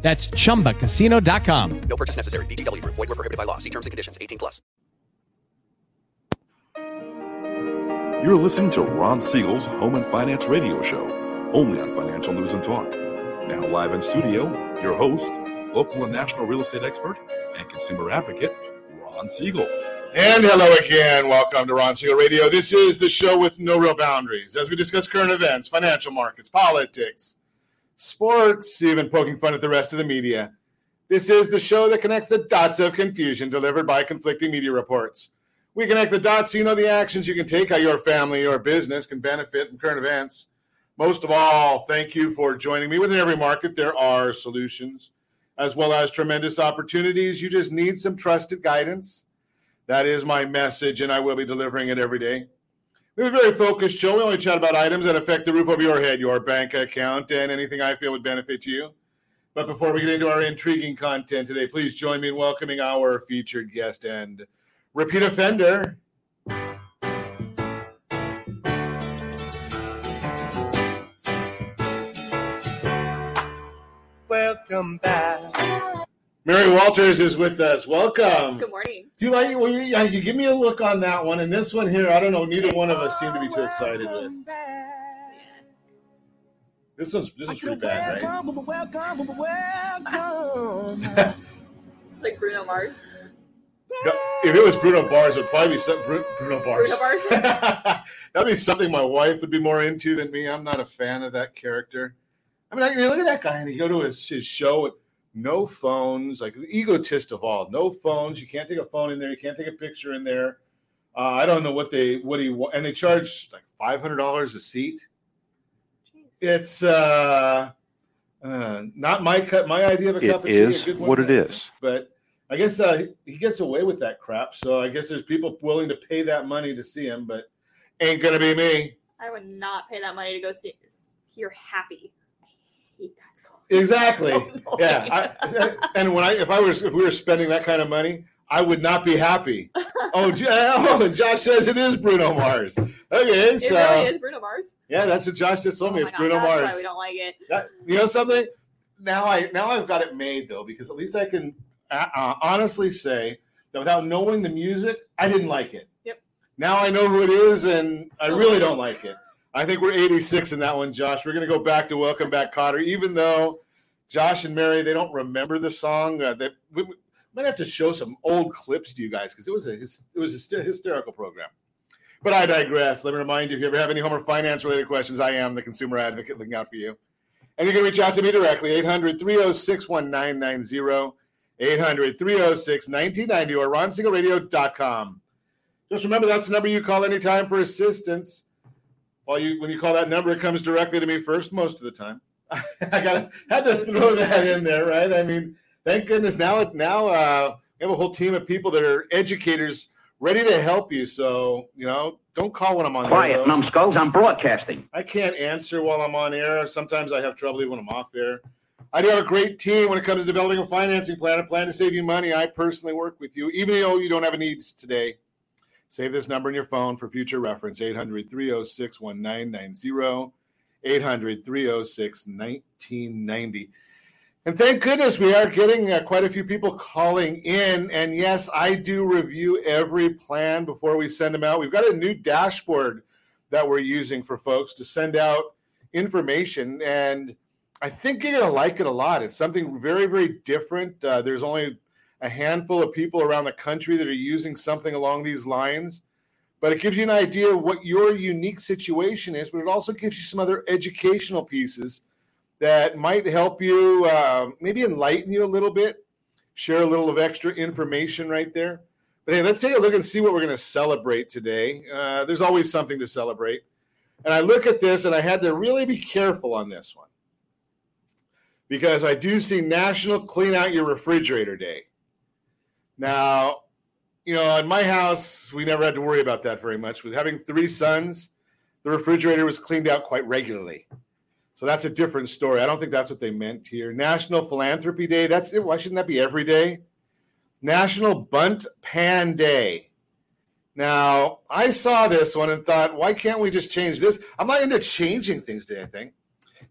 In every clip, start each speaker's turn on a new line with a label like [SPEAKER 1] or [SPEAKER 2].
[SPEAKER 1] That's chumbacasino.com.
[SPEAKER 2] No purchase necessary. VGW Group. Void were prohibited by law. See terms and conditions. 18 plus.
[SPEAKER 3] You're listening to Ron Siegel's Home and Finance Radio Show, only on Financial News and Talk. Now live in studio, your host, local and national real estate expert and consumer advocate, Ron Siegel.
[SPEAKER 4] And hello again. Welcome to Ron Siegel Radio. This is the show with no real boundaries as we discuss current events, financial markets, politics, sports, even poking fun at the rest of the media. This is the show that connects the dots of confusion delivered by conflicting media reports. We connect the dots so you know the actions you can take, how your family or business can benefit from current events. Most of all, thank you for joining me. Within every market, there are solutions as well as tremendous opportunities. You just need some trusted guidance. That is my message, and I will be delivering it every day. We have a very focused show. We only chat about items that affect the roof over your head, your bank account, and anything I feel would benefit you. But before we get into our intriguing content today, please join me in welcoming our featured guest and repeat offender.
[SPEAKER 5] Welcome back.
[SPEAKER 4] Mary Walters is with us. Welcome.
[SPEAKER 6] Good morning.
[SPEAKER 4] Do you like? Well, you, yeah, you give me a look on that one, and this one here. I don't know. Neither one of us seem to be too excited with. This one's this is pretty bad, right?
[SPEAKER 5] Welcome, welcome, welcome.
[SPEAKER 6] It's like Bruno Mars.
[SPEAKER 4] If it was Bruno Mars, it would probably be some, Bru- Bruno Bars.
[SPEAKER 6] Bruno Mars.
[SPEAKER 4] That'd be something my wife would be more into than me. I'm not a fan of that character. I mean, I, you look at that guy, and you go to his, his show, no phones, like the egotist of all, no phones. You can't take a phone in there. You can't take a picture in there. Uh, I don't know what they what he and they charge like five hundred dollars a seat. It's uh, uh, not my cut. My idea of a
[SPEAKER 7] It
[SPEAKER 4] cup of tea. a
[SPEAKER 7] is what it is.
[SPEAKER 4] But I guess uh, he gets away with that crap. So I guess there's people willing to pay that money to see him, but ain't gonna be me.
[SPEAKER 6] I would not pay that money to go see hear happy. I hate that song.
[SPEAKER 4] Exactly.
[SPEAKER 6] So.
[SPEAKER 4] Yeah. I, and when I if I was if we were spending that kind of money, I would not be happy. Oh, oh Josh says it is Bruno Mars. Okay,
[SPEAKER 6] it
[SPEAKER 4] so
[SPEAKER 6] really is Bruno Mars.
[SPEAKER 4] yeah, that's what Josh just told
[SPEAKER 6] Oh
[SPEAKER 4] me.
[SPEAKER 6] my
[SPEAKER 4] It's
[SPEAKER 6] God,
[SPEAKER 4] Bruno Mars.
[SPEAKER 6] Why we don't like it.
[SPEAKER 4] That, you know something? Now I now I've got it made though because at least I can uh, uh, honestly say that without knowing the music, I didn't like it.
[SPEAKER 6] Yep.
[SPEAKER 4] Now I know who it is, and I really don't like it. I think we're 86 in that one, Josh. We're going to go back to Welcome Back, Kotter, even though Josh and Mary they don't remember the song. Uh, we, we might have to show some old clips to you guys because it was a it was a hyster- hysterical program. But I digress. Let me remind you if you ever have any home or finance related questions, I am the consumer advocate looking out for you. And you can reach out to me directly, 800 306 1990, 800 306 1990, or ronsiegelradio.com. Just remember that's the number you call anytime for assistance. While you when you call that number, it comes directly to me first most of the time. I got had to throw that in there, right? I mean, thank goodness now now uh, we have a whole team of people that are educators ready to help you. So you know, don't call when I'm on. air,
[SPEAKER 8] Quiet,
[SPEAKER 4] though.
[SPEAKER 8] numbskulls. I'm broadcasting.
[SPEAKER 4] I can't answer while I'm on air. Sometimes I have trouble even when I'm off air. I do have a great team when it comes to developing a financing plan, a plan to save you money. I personally work with you, even though you don't have a needs today. Save this number in your phone for future reference 800 306 1990. 800 306 1990. And thank goodness we are getting uh, quite a few people calling in. And yes, I do review every plan before we send them out. We've got a new dashboard that we're using for folks to send out information. And I think you're going to like it a lot. It's something very, very different. Uh, there's only a handful of people around the country that are using something along these lines. But it gives you an idea what your unique situation is, but it also gives you some other educational pieces that might help you, uh, maybe enlighten you a little bit, share a little of extra information right there. But hey, let's take a look and see what we're going to celebrate today. Uh, there's always something to celebrate. And I look at this and I had to really be careful on this one because I do see National Clean Out Your Refrigerator Day. Now, you know, in my house, we never had to worry about that very much. With having three sons, the refrigerator was cleaned out quite regularly. So that's a different story. I don't think that's what they meant here. National Philanthropy Day. That's it. Why shouldn't that be every day? National Bundt Pan Day. Now, I saw this one and thought, why can't we just change this? I'm not into changing things today, I think.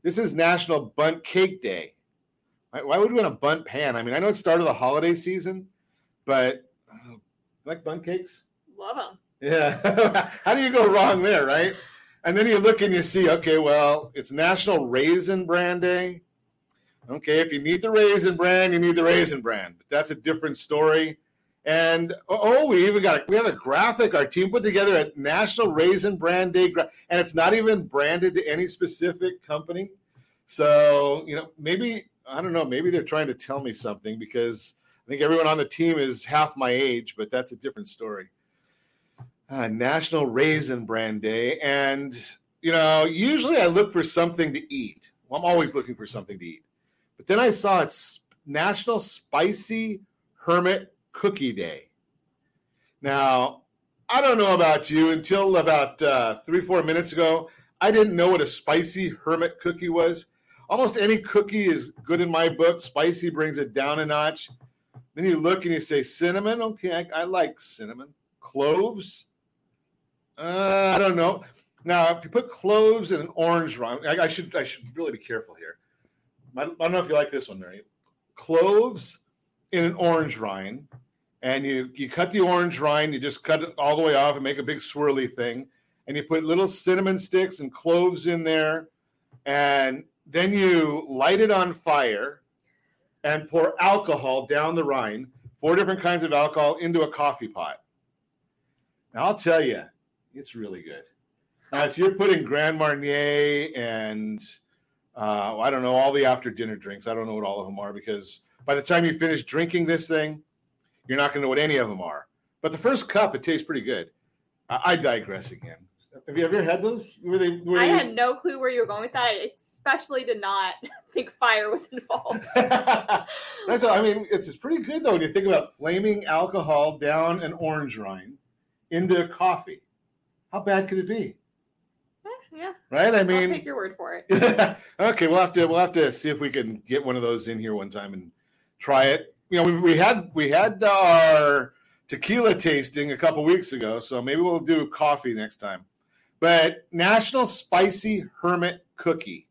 [SPEAKER 4] This is National Bundt Cake Day. Why, would we want a Bundt pan? I mean, I know it's start of the holiday season, but uh, like Bundt cakes?
[SPEAKER 6] Love them.
[SPEAKER 4] Yeah. How do you go wrong there, right? And then you look and you see, okay, well, it's National Raisin Bran Day. Okay, if you need the raisin bran, you need the raisin bran. But that's a different story. And oh, we even got a, we have a graphic our team put together at National Raisin Brand Day, and it's not even branded to any specific company. So you know, maybe I don't know, maybe they're trying to tell me something because I think everyone on the team is half my age, but that's a different story. Uh, National Raisin Bran Day, and you know, usually I look for something to eat. Well, I'm always looking for something to eat. But then I saw it's National Spicy Hermit Cookie Day. Now, I don't know about you. Until about uh, three, four minutes ago, I didn't know what a spicy hermit cookie was. Almost any cookie is good in my book. Spicy brings it down a notch. Then you look and you say cinnamon. Okay, I, I like cinnamon. Cloves. Uh, I don't know. Now, if you put cloves in an orange rind, I, I should I should really be careful here. I don't I don't know if you like this one, Mary. Cloves in an orange rind, and you you cut the orange rind, you just cut it all the way off and make a big swirly thing, and you put little cinnamon sticks and cloves in there, and then you light it on fire and pour alcohol down the Rhine, four different kinds of alcohol into a coffee pot. Now I'll tell you, it's really good. Now, if you're putting Grand Marnier and uh, I don't know all the after dinner drinks, I don't know what all of them are because by the time you finish drinking this thing, you're not going to know what any of them are. But the first cup, it tastes pretty good. I, I digress again. Have you ever had those? Were they? Were
[SPEAKER 6] I
[SPEAKER 4] they...
[SPEAKER 6] had no clue where you were going with that. I especially did not think fire was involved.
[SPEAKER 4] That's all, I mean, it's, it's pretty good though when you think about flaming alcohol down an orange rind into coffee. How bad could it be?
[SPEAKER 6] Eh, yeah,
[SPEAKER 4] Right? I
[SPEAKER 6] I'll
[SPEAKER 4] mean,
[SPEAKER 6] take your word for it.
[SPEAKER 4] okay, we'll have to we'll have to see if we can get one of those in here one time and try it. You know, we, we had we had our tequila tasting a couple weeks ago, so maybe we'll do coffee next time. But National Spicy Hermit Cookie.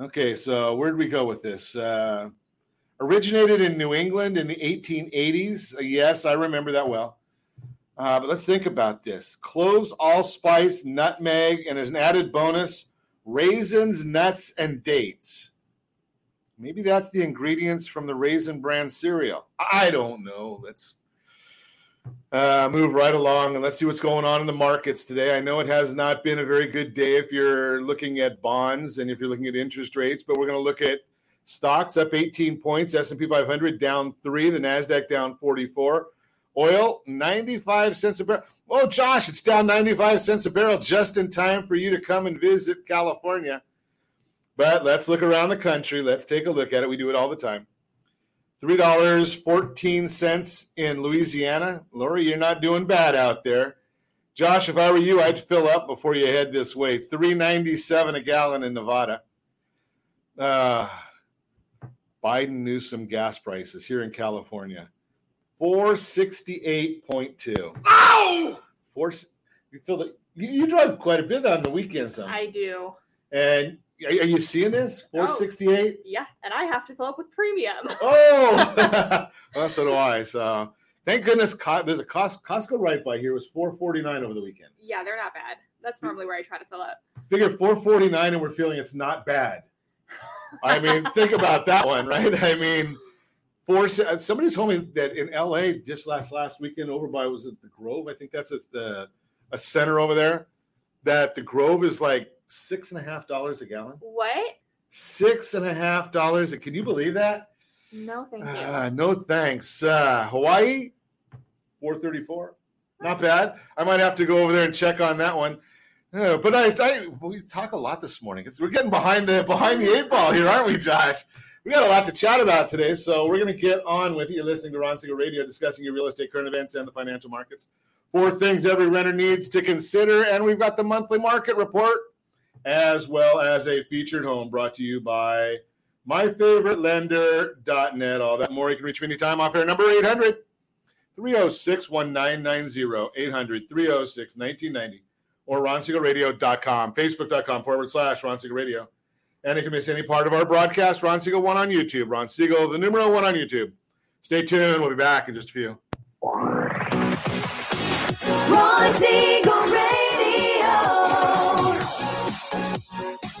[SPEAKER 4] Okay, so where did we go with this? Uh, originated in New England in the 1880s. Uh, yes, I remember that well. Uh, but let's think about this cloves, allspice, nutmeg, and as an added bonus, raisins, nuts, and dates. Maybe that's the ingredients from the Raisin Bran cereal. I don't know. Let's uh, move right along and let's see what's going on in the markets today. I know it has not been a very good day if you're looking at bonds and if you're looking at interest rates, but we're going to look at stocks up 18 points, S&P 500 down 3, the Nasdaq down 44. Oil 95 cents a barrel. Oh, Josh, it's down 95 cents a barrel just in time for you to come and visit California. But let's look around the country. Let's take a look at it. We do it all the time. $3.14 in Louisiana. Lori, you're not doing bad out there. Josh, if I were you, I'd fill up before you head this way. 397 a gallon in Nevada. Uh, Biden Newsom gas prices here in California. 468.2.
[SPEAKER 6] Ow!
[SPEAKER 4] Four, you feel that you, you drive quite a bit on the weekends, huh?
[SPEAKER 6] I do.
[SPEAKER 4] and are, you seeing this? 468?
[SPEAKER 6] Yeah, and I have to fill up with premium.
[SPEAKER 4] Oh, well, so do I. So thank goodness there's a Cos- Costco right by here. It was 449 over the weekend.
[SPEAKER 6] Yeah, they're not bad. That's normally where I try to fill up.
[SPEAKER 4] Figure 449 and we're feeling it's not bad. I mean, think about that one, right? I mean, four. Uh, somebody told me that in LA just last last weekend over by was it the Grove? I think that's a, the a center over there. That the Grove is like six and a half dollars a gallon.
[SPEAKER 6] What?
[SPEAKER 4] Six and a half dollars. Can you believe that?
[SPEAKER 6] No, thank you.
[SPEAKER 4] Uh, no thanks. Uh, Hawaii, four thirty-four. Not bad. I might have to go over there and check on that one. Uh, but I, I we talk a lot this morning. It's, we're getting behind the behind the eight ball here, aren't we, Josh? We got a lot to chat about today, so we're going to get on with you listening to Ron Siegel Radio, discussing your real estate current events and the financial markets. Four things every renter needs to consider, and we've got the monthly market report as well as a featured home brought to you by myfavoritelender.net. All that more, you can reach me anytime off air number 800 306 1990, 800 306 1990, or ronsiegelradio.com, facebook.com forward slash Ron Siegel Radio. And if you miss any part of our broadcast, Ron Siegel 1 on YouTube. Ron Siegel, the numero 1 on YouTube. Stay tuned. We'll be back in just a few.
[SPEAKER 7] Ron Siegel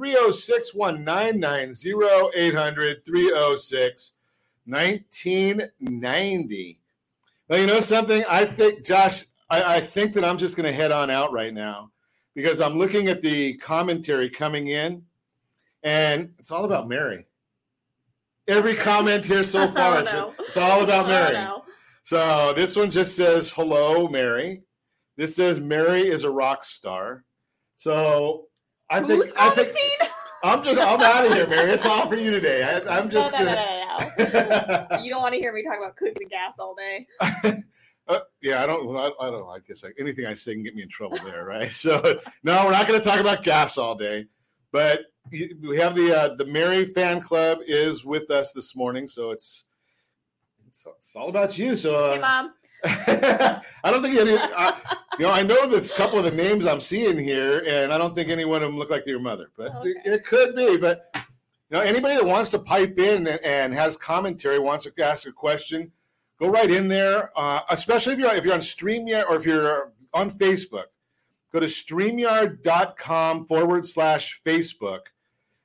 [SPEAKER 4] 306 1990, 800 306 1990. Now, you know something? I think, Josh, I, I think that I'm just going to head on out right now because I'm looking at the commentary coming in, and it's all about Mary. Every comment here so far,
[SPEAKER 6] Oh,
[SPEAKER 4] it's-
[SPEAKER 6] no.
[SPEAKER 4] it's all about
[SPEAKER 6] Oh,
[SPEAKER 4] Mary.
[SPEAKER 6] no.
[SPEAKER 4] So this one just says hello, Mary. This says Mary is a rock star. So I think
[SPEAKER 6] Who's
[SPEAKER 4] I think? I'm just I'm out of here, Mary. It's all for you today. I, I'm just
[SPEAKER 6] no, no,
[SPEAKER 4] gonna.
[SPEAKER 6] no. You don't want to hear me talk about cooks and gas all day.
[SPEAKER 4] Uh, yeah, I don't. I, I don't. know. I guess like, anything I say can get me in trouble there, right? So no, we're not going to talk about gas all day. But we have the uh, the Mary fan club is with us this morning, so it's it's, it's all about you. So uh,
[SPEAKER 6] Hey, mom.
[SPEAKER 4] I don't think any. I, you know, I know there's a couple of the names I'm seeing here, and I don't think any one of them look like your mother, but
[SPEAKER 6] Oh,
[SPEAKER 4] it, it could be. But you know, anybody that wants to pipe in and, and has commentary, wants to ask a question, go right in there. Uh, especially if you're if you're on Streamyard or if you're on Facebook, go to streamyard.com forward slash Facebook.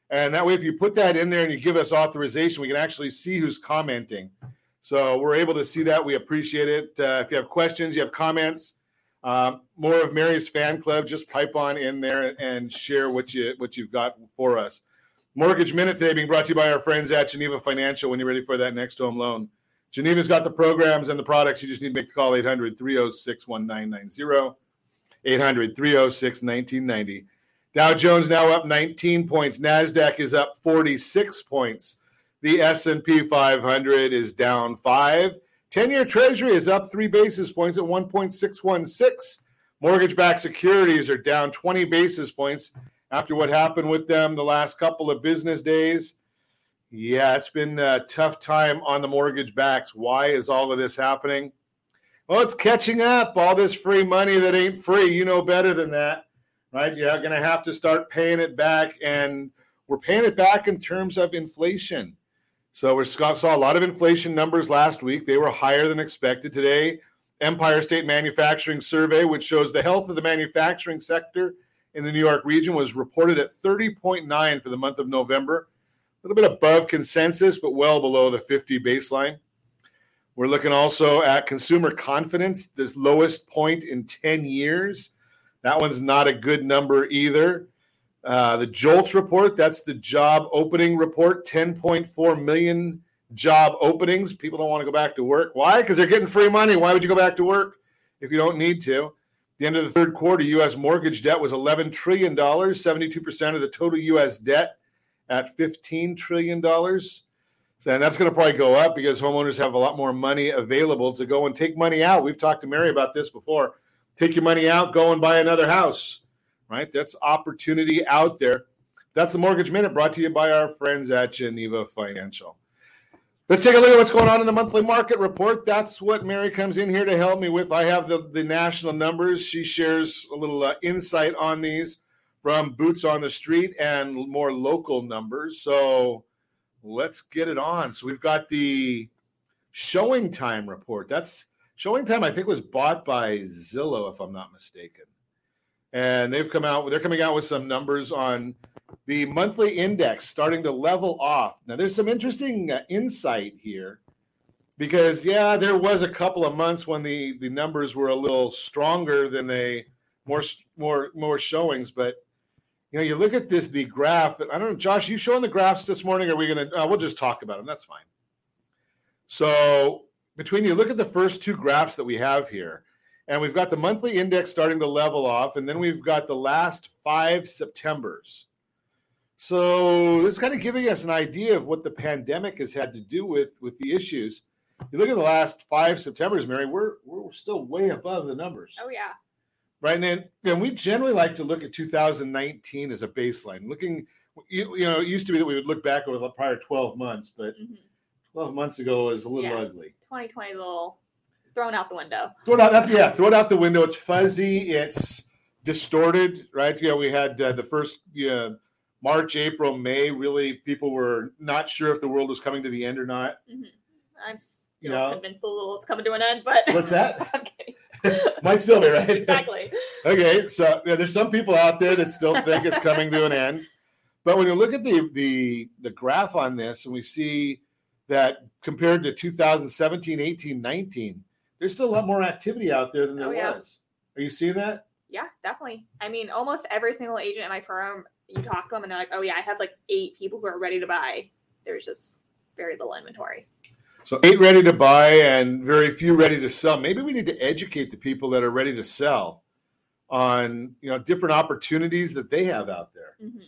[SPEAKER 4] And that way, if you put that in there and you give us authorization, we can actually see who's commenting. So we're able to see that. We appreciate it. Uh, if you have questions, you have comments, um, more of Mary's fan club, just pipe on in there and share what you what you've got for us. Mortgage Minute today being brought to you by our friends at Geneva Financial. When you're ready for that next home loan, Geneva's got the programs and the products. You just need to make the call 800 306 1990. 800 306 1990. Dow Jones now up 19 points. Nasdaq is up 46 points. The S&P 500 is down 5. 10-year Treasury is up 3 basis points at 1.616. Mortgage-backed securities are down 20 basis points after what happened with them the last couple of business days. Yeah, it's been a tough time on the mortgage backs. Why is all of this happening? Well, it's catching up. All this free money that ain't free. You know better than that, right? You're going to have to start paying it back. And we're paying it back in terms of inflation. So we saw a lot of inflation numbers last week. They were higher than expected today. Empire State Manufacturing Survey, which shows the health of the manufacturing sector in the New York region, was reported at 30.9 for the month of November. A little bit above consensus, but well below the 50 baseline. We're looking also at consumer confidence, the lowest point in 10 years. That one's not a good number either. Uh, the JOLTS report, that's the job opening report 10.4 million job openings. People don't want to go back to work. Why? Because they're getting free money. Why would you go back to work if you don't need to? The end of the third quarter, U.S. mortgage debt was $11 trillion, 72% of the total U.S. debt at $15 trillion. And that's going to probably go up because homeowners have a lot more money available to go and take money out. We've talked to Mary about this before. Take your money out, go and buy another house, right? That's opportunity out there. That's the Mortgage Minute brought to you by our friends at Geneva Financial. Let's take a look at what's going on in the monthly market report. That's what Mary comes in here to help me with. I have the, the national numbers. She shares a little uh, insight on these from boots on the street and more local numbers. So let's get it on. So we've got the showing time report. That's showing time, I think, was bought by Zillow, if I'm not mistaken. And they've come out, they're coming out with some numbers on the monthly index starting to level off. Now, there's some interesting uh, insight here because, yeah, there was a couple of months when the, the numbers were a little stronger than they more more more showings, but you know, you look at this the graph. I don't know, Josh, you showing the graphs this morning? Are we to? Uh, we'll just talk about them. That's fine. So between you look at the first two graphs that we have here, and we've got the monthly index starting to level off, and then we've got the last five Septembers. So this is kind of giving us an idea of what the pandemic has had to do with with the issues. You look at the last five Septembers, Mary. We're we're still way above the numbers,
[SPEAKER 6] Oh yeah.
[SPEAKER 4] right? And then and we generally like to look at 2019 as a baseline. Looking, you, you know, it used to be that we would look back over the prior 12 months, but
[SPEAKER 6] hmm
[SPEAKER 4] 12 months ago was a little
[SPEAKER 6] Yeah.
[SPEAKER 4] ugly.
[SPEAKER 6] 2020 is a little thrown out the window.
[SPEAKER 4] Throw it out. That's yeah. Throw it out the window. It's fuzzy. It's distorted. Right. Yeah. We had uh, the first yeah, March, April, May. Really, people were not sure if the world was coming to the end or not.
[SPEAKER 6] hmm I'm still
[SPEAKER 4] Yeah.
[SPEAKER 6] convinced a little it's coming to an end, but
[SPEAKER 4] What's that? Might still be right.
[SPEAKER 6] exactly.
[SPEAKER 4] Okay. So yeah, there's some people out there that still think it's coming to an end. But when you look at the the the graph on this, and we see that compared to 2017, 18, 19, there's still a lot more activity out there than there
[SPEAKER 6] Oh, yeah.
[SPEAKER 4] was. Are you seeing that?
[SPEAKER 6] Yeah, definitely. I mean, almost every single agent in my firm, you talk to them and they're like, "Oh yeah, I have like eight people who are ready to buy." There's just very little inventory.
[SPEAKER 4] So eight ready to buy and very few ready to sell. Maybe we need to educate the people that are ready to sell on you know different opportunities that they have out there.
[SPEAKER 6] hmm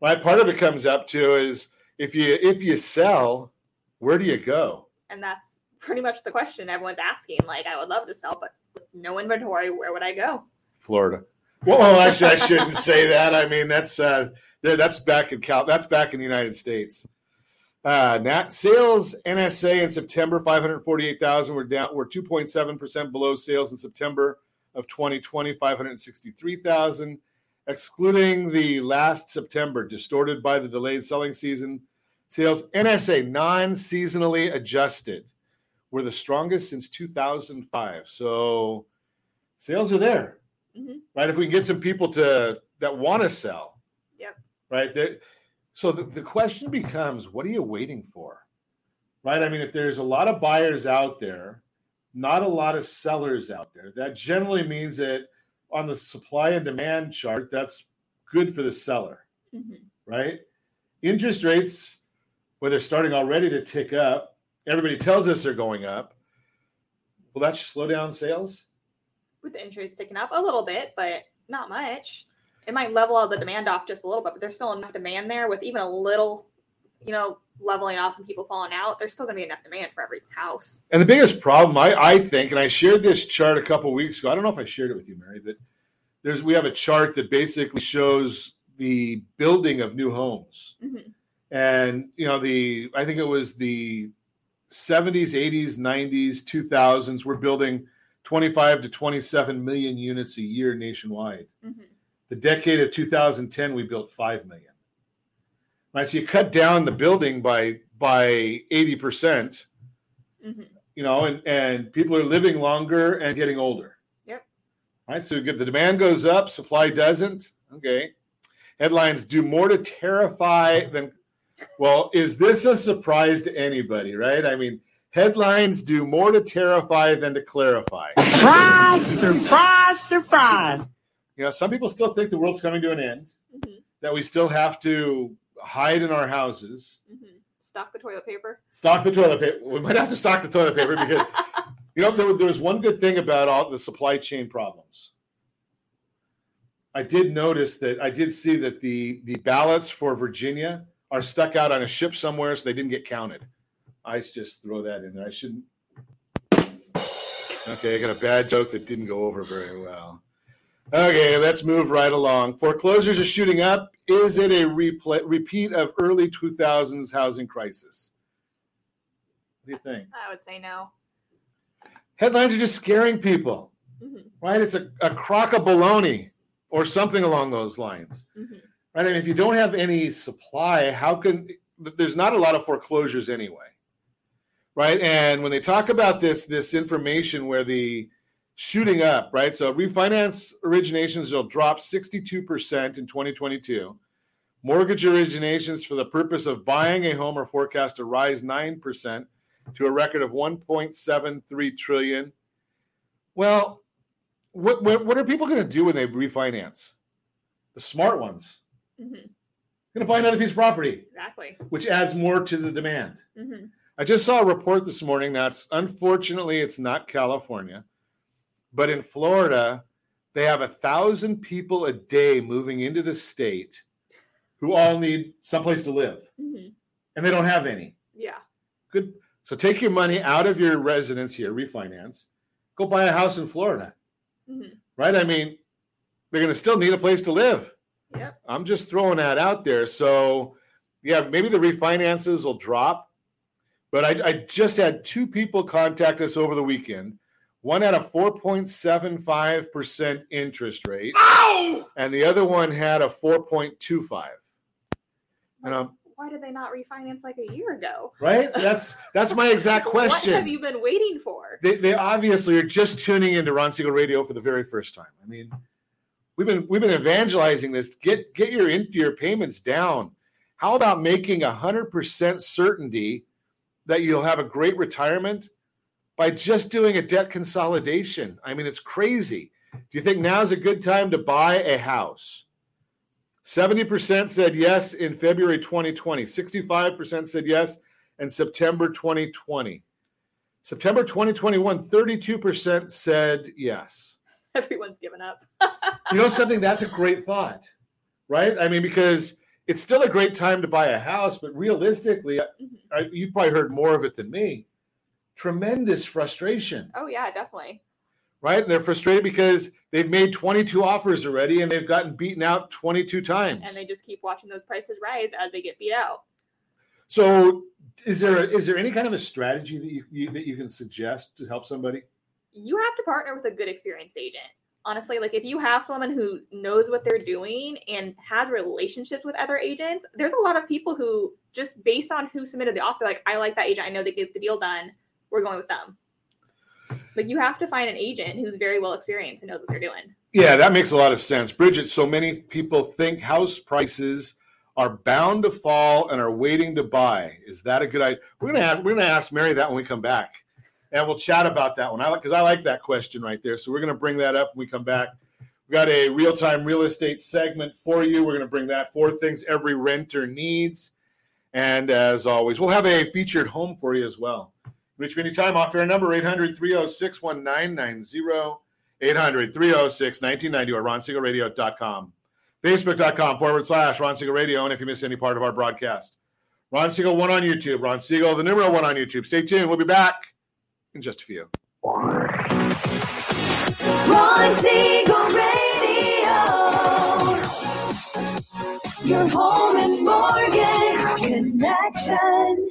[SPEAKER 4] Right. Part of it comes up to is if you if you sell, where do you go?
[SPEAKER 6] And that's pretty much the question everyone's asking. Like, I would love to sell, but with no inventory, where would I go?
[SPEAKER 4] Florida. Well, well, actually, I shouldn't say that. I mean, that's uh, that's back in Cal. That's back in the United States. Uh, Nat sales NSA in September five hundred forty-eight thousand. We're down. We're two point seven percent below sales in September of 2020, 563,000. Excluding the last September, distorted by the delayed selling season, sales NSA non-seasonally adjusted were the strongest since 2005. So sales are there
[SPEAKER 6] Mhm.
[SPEAKER 4] right? If we can get some people to that want to sell,
[SPEAKER 6] Yep.
[SPEAKER 4] right? There, so the, the question becomes, what are you waiting for, right? I mean, if there's a lot of buyers out there, not a lot of sellers out there, that generally means that on the supply and demand chart, that's good for the seller,
[SPEAKER 6] hmm
[SPEAKER 4] right? Interest rates, where they're starting already to tick up, everybody tells us they're going up. Will that slow down sales?
[SPEAKER 6] With the interest ticking up a little bit, but not much. It might level out the demand off just a little bit, but there's still enough demand there with even a little, you know, leveling off and people falling out. There's still going to be enough demand for every house.
[SPEAKER 4] And the biggest problem, I, I think, and I shared this chart a couple weeks ago. I don't know if I shared it with you, Mary, but there's we have a chart that basically shows the building of new homes.
[SPEAKER 6] Mhm.
[SPEAKER 4] And you know, the I think it was the 70s, 80s, 90s, 2000s. We're building 25 to 27 million units a year nationwide.
[SPEAKER 6] Mhm.
[SPEAKER 4] The decade of 2010, we built 5 million. Right. So you cut down the building by by 80 percent
[SPEAKER 6] hmm
[SPEAKER 4] you know, and, and people are living longer and getting older.
[SPEAKER 6] Yep.
[SPEAKER 4] Right. So good. The demand goes up, supply doesn't. Okay. Headlines do more to terrify than. Well, is this a surprise to anybody? Right. I mean, headlines do more to terrify than to clarify.
[SPEAKER 9] Surprise, surprise, surprise.
[SPEAKER 4] You know, some people still think the world's coming to an end.
[SPEAKER 6] hmm
[SPEAKER 4] That we still have to hide in our houses,
[SPEAKER 6] hmm Stock the toilet paper.
[SPEAKER 4] stock the toilet paper. We might have to stock the toilet paper because You know, there, there was one good thing about all the supply chain problems. I did notice that I did see that the the ballots for Virginia are stuck out on a ship somewhere, so they didn't get counted. I just throw that in there. I shouldn't. Okay, I got a bad joke that didn't go over very well. Okay, let's move right along. Foreclosures are shooting up. Is it a repla repeat of early 2000s housing crisis? What do you think?
[SPEAKER 6] I would say no.
[SPEAKER 4] Headlines are just scaring people,
[SPEAKER 6] Mhm.
[SPEAKER 4] right? It's a, a crock of baloney or something along those lines,
[SPEAKER 6] Mhm.
[SPEAKER 4] Right? And if you don't have any supply, how can there's not a lot of foreclosures anyway, right? And when they talk about this this information where the shooting up, right? So refinance originations will drop 62% in 2022. Mortgage originations for the purpose of buying a home are forecast to rise 9% to a record of 1.73 trillion. Well, what what, what are people going to do when they refinance? The smart ones
[SPEAKER 6] Mhm.
[SPEAKER 4] going to buy another piece of property,
[SPEAKER 6] Exactly.
[SPEAKER 4] which adds more to the demand.
[SPEAKER 6] hmm
[SPEAKER 4] I just saw a report this morning that's unfortunately it's not California, but in Florida, they have a thousand people a day moving into the state who all need someplace to live,
[SPEAKER 6] hmm
[SPEAKER 4] and they don't have any.
[SPEAKER 6] Yeah.
[SPEAKER 4] Good. So take your money out of your residence here, refinance, go buy a house in Florida,
[SPEAKER 6] hmm
[SPEAKER 4] right? I mean, they're going to still need a place to live.
[SPEAKER 6] Yep.
[SPEAKER 4] I'm just throwing that out there. So, yeah, maybe the refinances will drop. But I, I just had two people contact us over the weekend. One had a 4.75% interest rate, and the other one had a 4.25. And I'm
[SPEAKER 6] Why did they not refinance like a year ago?
[SPEAKER 4] right. That's that's my exact question.
[SPEAKER 6] What have you been waiting for?
[SPEAKER 4] they, they obviously are just tuning into Ron Siegel Radio for the very first time. I mean, we've been we've been evangelizing this. Get get your into your payments down. How about making hundred percent certainty that you'll have a great retirement by just doing a debt consolidation? I mean, it's crazy. Do you think now's a good time to buy a house? 70% said yes in February 2020. 65% said yes in September 2020. September 2021, 32% said yes.
[SPEAKER 6] Everyone's given up.
[SPEAKER 4] You know something? That's a great thought, right? I mean, because it's still a great time to buy a house, but realistically, mm-hmm. I, you've probably heard more of it than me. Tremendous frustration,
[SPEAKER 6] Oh yeah, definitely.
[SPEAKER 4] right? And they're frustrated because they've made 22 offers already and they've gotten beaten out 22 times.
[SPEAKER 6] And they just keep watching those prices rise as they get beat out.
[SPEAKER 4] So, is there is there any kind of a strategy that you, you that you can suggest to help somebody?
[SPEAKER 6] You have to partner with a good experienced agent. Honestly, like if you have someone who knows what they're doing and has relationships with other agents, there's a lot of people who just based on who submitted the offer, like I like that agent, I know they get the deal done, we're going with them. Like you have to find an agent who's very well experienced and knows what they're doing.
[SPEAKER 4] Yeah, that makes a lot of sense. Bridget, so many people think house prices are bound to fall and are waiting to buy. Is that a good idea? We're gonna ask, we're gonna ask Mary that when we come back, and we'll chat about that one. I like because I like that question right there. So we're gonna bring that up when we come back. We got a real time real estate segment for you. We're gonna bring that four things every renter needs, and as always, we'll have a featured home for you as well. Reach me anytime off air number 800 306 1990. 800 306 1990 or ronsiegelradio.com. Facebook.com forward slash Ron Siegel Radio. And if you miss any part of our broadcast, Ron Siegel 1 on YouTube, Ron Siegel, the numero 1 on YouTube. Stay tuned. We'll be back in just a few.
[SPEAKER 7] Radio. Your home and mortgage connection.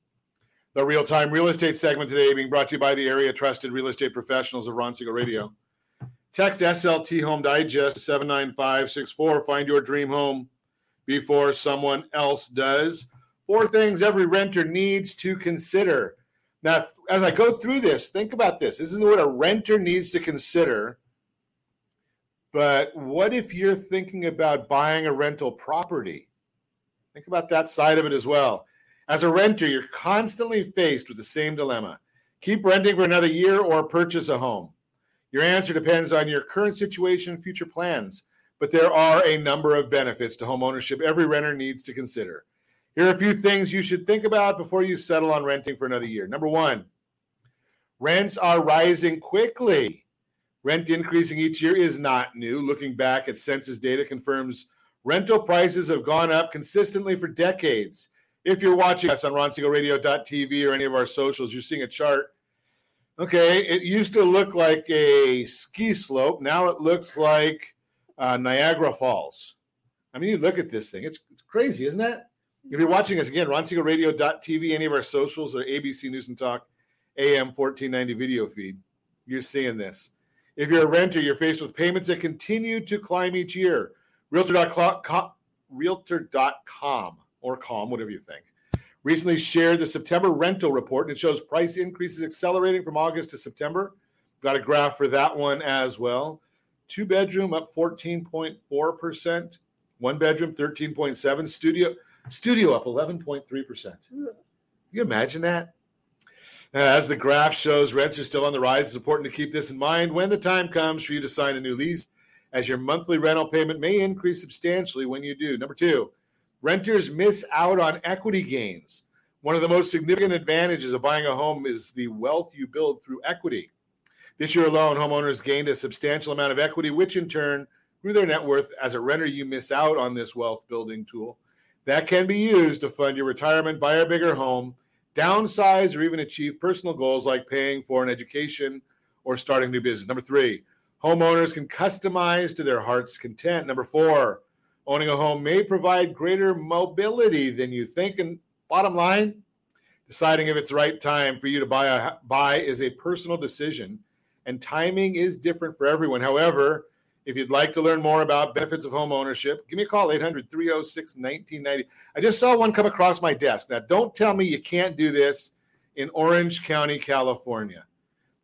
[SPEAKER 4] The real time real estate segment today being brought to you by the area trusted real estate professionals of Ron Siegel Radio. Text SLT Home Digest 79564. Find your dream home before someone else does. Four things every renter needs to consider. Now, as I go through this, think about this. This is what a renter needs to consider. But what if you're thinking about buying a rental property? Think about that side of it as well. As a renter, you're constantly faced with the same dilemma keep renting for another year or purchase a home. Your answer depends on your current situation and future plans, but there are a number of benefits to home ownership every renter needs to consider. Here are a few things you should think about before you settle on renting for another year. Number one, rents are rising quickly. Rent increasing each year is not new. Looking back at census data confirms rental prices have gone up consistently for decades. If you're watching us on ronsiegelradio.tv or any of our socials, you're seeing a chart. Okay, it used to look like a ski slope. Now it looks like uh, Niagara Falls. I mean, you look at this thing, it's, it's crazy, isn't it? If you're watching us again, ronsiegelradio.tv, any of our socials or ABC News and Talk AM 1490 video feed, you're seeing this. If you're a renter, you're faced with payments that continue to climb each year. Realtor.com, Realtor.com or calm, whatever you think, recently shared the September rental report, and it shows price increases accelerating from August to September. Got a graph for that one as well. Two bedroom up 14.4%, one bedroom 13.7, studio studio up 11.3%. Hmm. you imagine that? As the graph shows, rents are still on the rise. It's important to keep this in mind when the time comes for you to sign a new lease, as your monthly rental payment may increase substantially when you do. Number two, Renters miss out on equity gains. One of the most significant advantages of buying a home is the wealth you build through equity. This year alone, homeowners gained a substantial amount of equity, which in turn grew their net worth. As a renter, you miss out on this wealth building tool. That can be used to fund your retirement, buy a bigger home, downsize, or even achieve personal goals like paying for an education or starting a new business. Number three, homeowners can customize to their heart's content. Number four, Owning a home may provide greater mobility than you think. And bottom line, deciding if it's the right time for you to buy a buy is a personal decision, and timing is different for everyone. However, if you'd like to learn more about benefits of home ownership, give me a call 800 306 1990. I just saw one come across my desk. Now, don't tell me you can't do this in Orange County, California,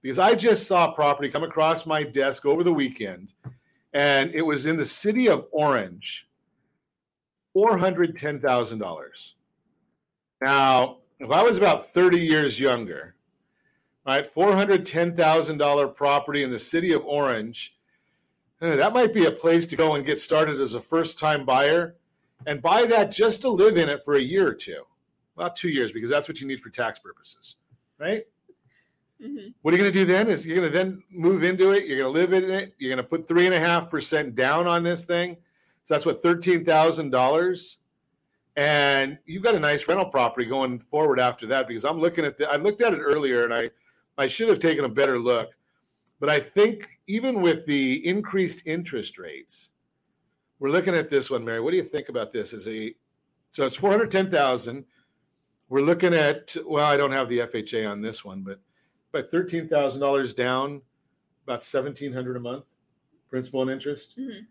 [SPEAKER 4] because I just saw a property come across my desk over the weekend, and it was in the city of Orange $410,000. Now, if I was about 30 years younger, right, $410,000 property in the city of Orange, that might be a place to go and get started as a first time buyer and buy that just to live in it for a year or two. Well, two years, because that's what you need for tax purposes, right?
[SPEAKER 6] Mm-hmm.
[SPEAKER 4] What are you going to do then? Is you're going to then move into it. You're going to live in it. You're going to put three and a half percent down on this thing. So that's what thirteen thousand dollars, and you've got a nice rental property going forward after that. Because I'm looking at the, I looked at it earlier, and I I should have taken a better look, but I think even with the increased interest rates, we're looking at this one, Mary. What do you think about this? Is a so it's four hundred ten thousand. We're looking at well, I don't have the FHA on this one, but by thirteen thousand dollars down, about seventeen hundred a month, principal and interest.
[SPEAKER 6] Mm-hmm.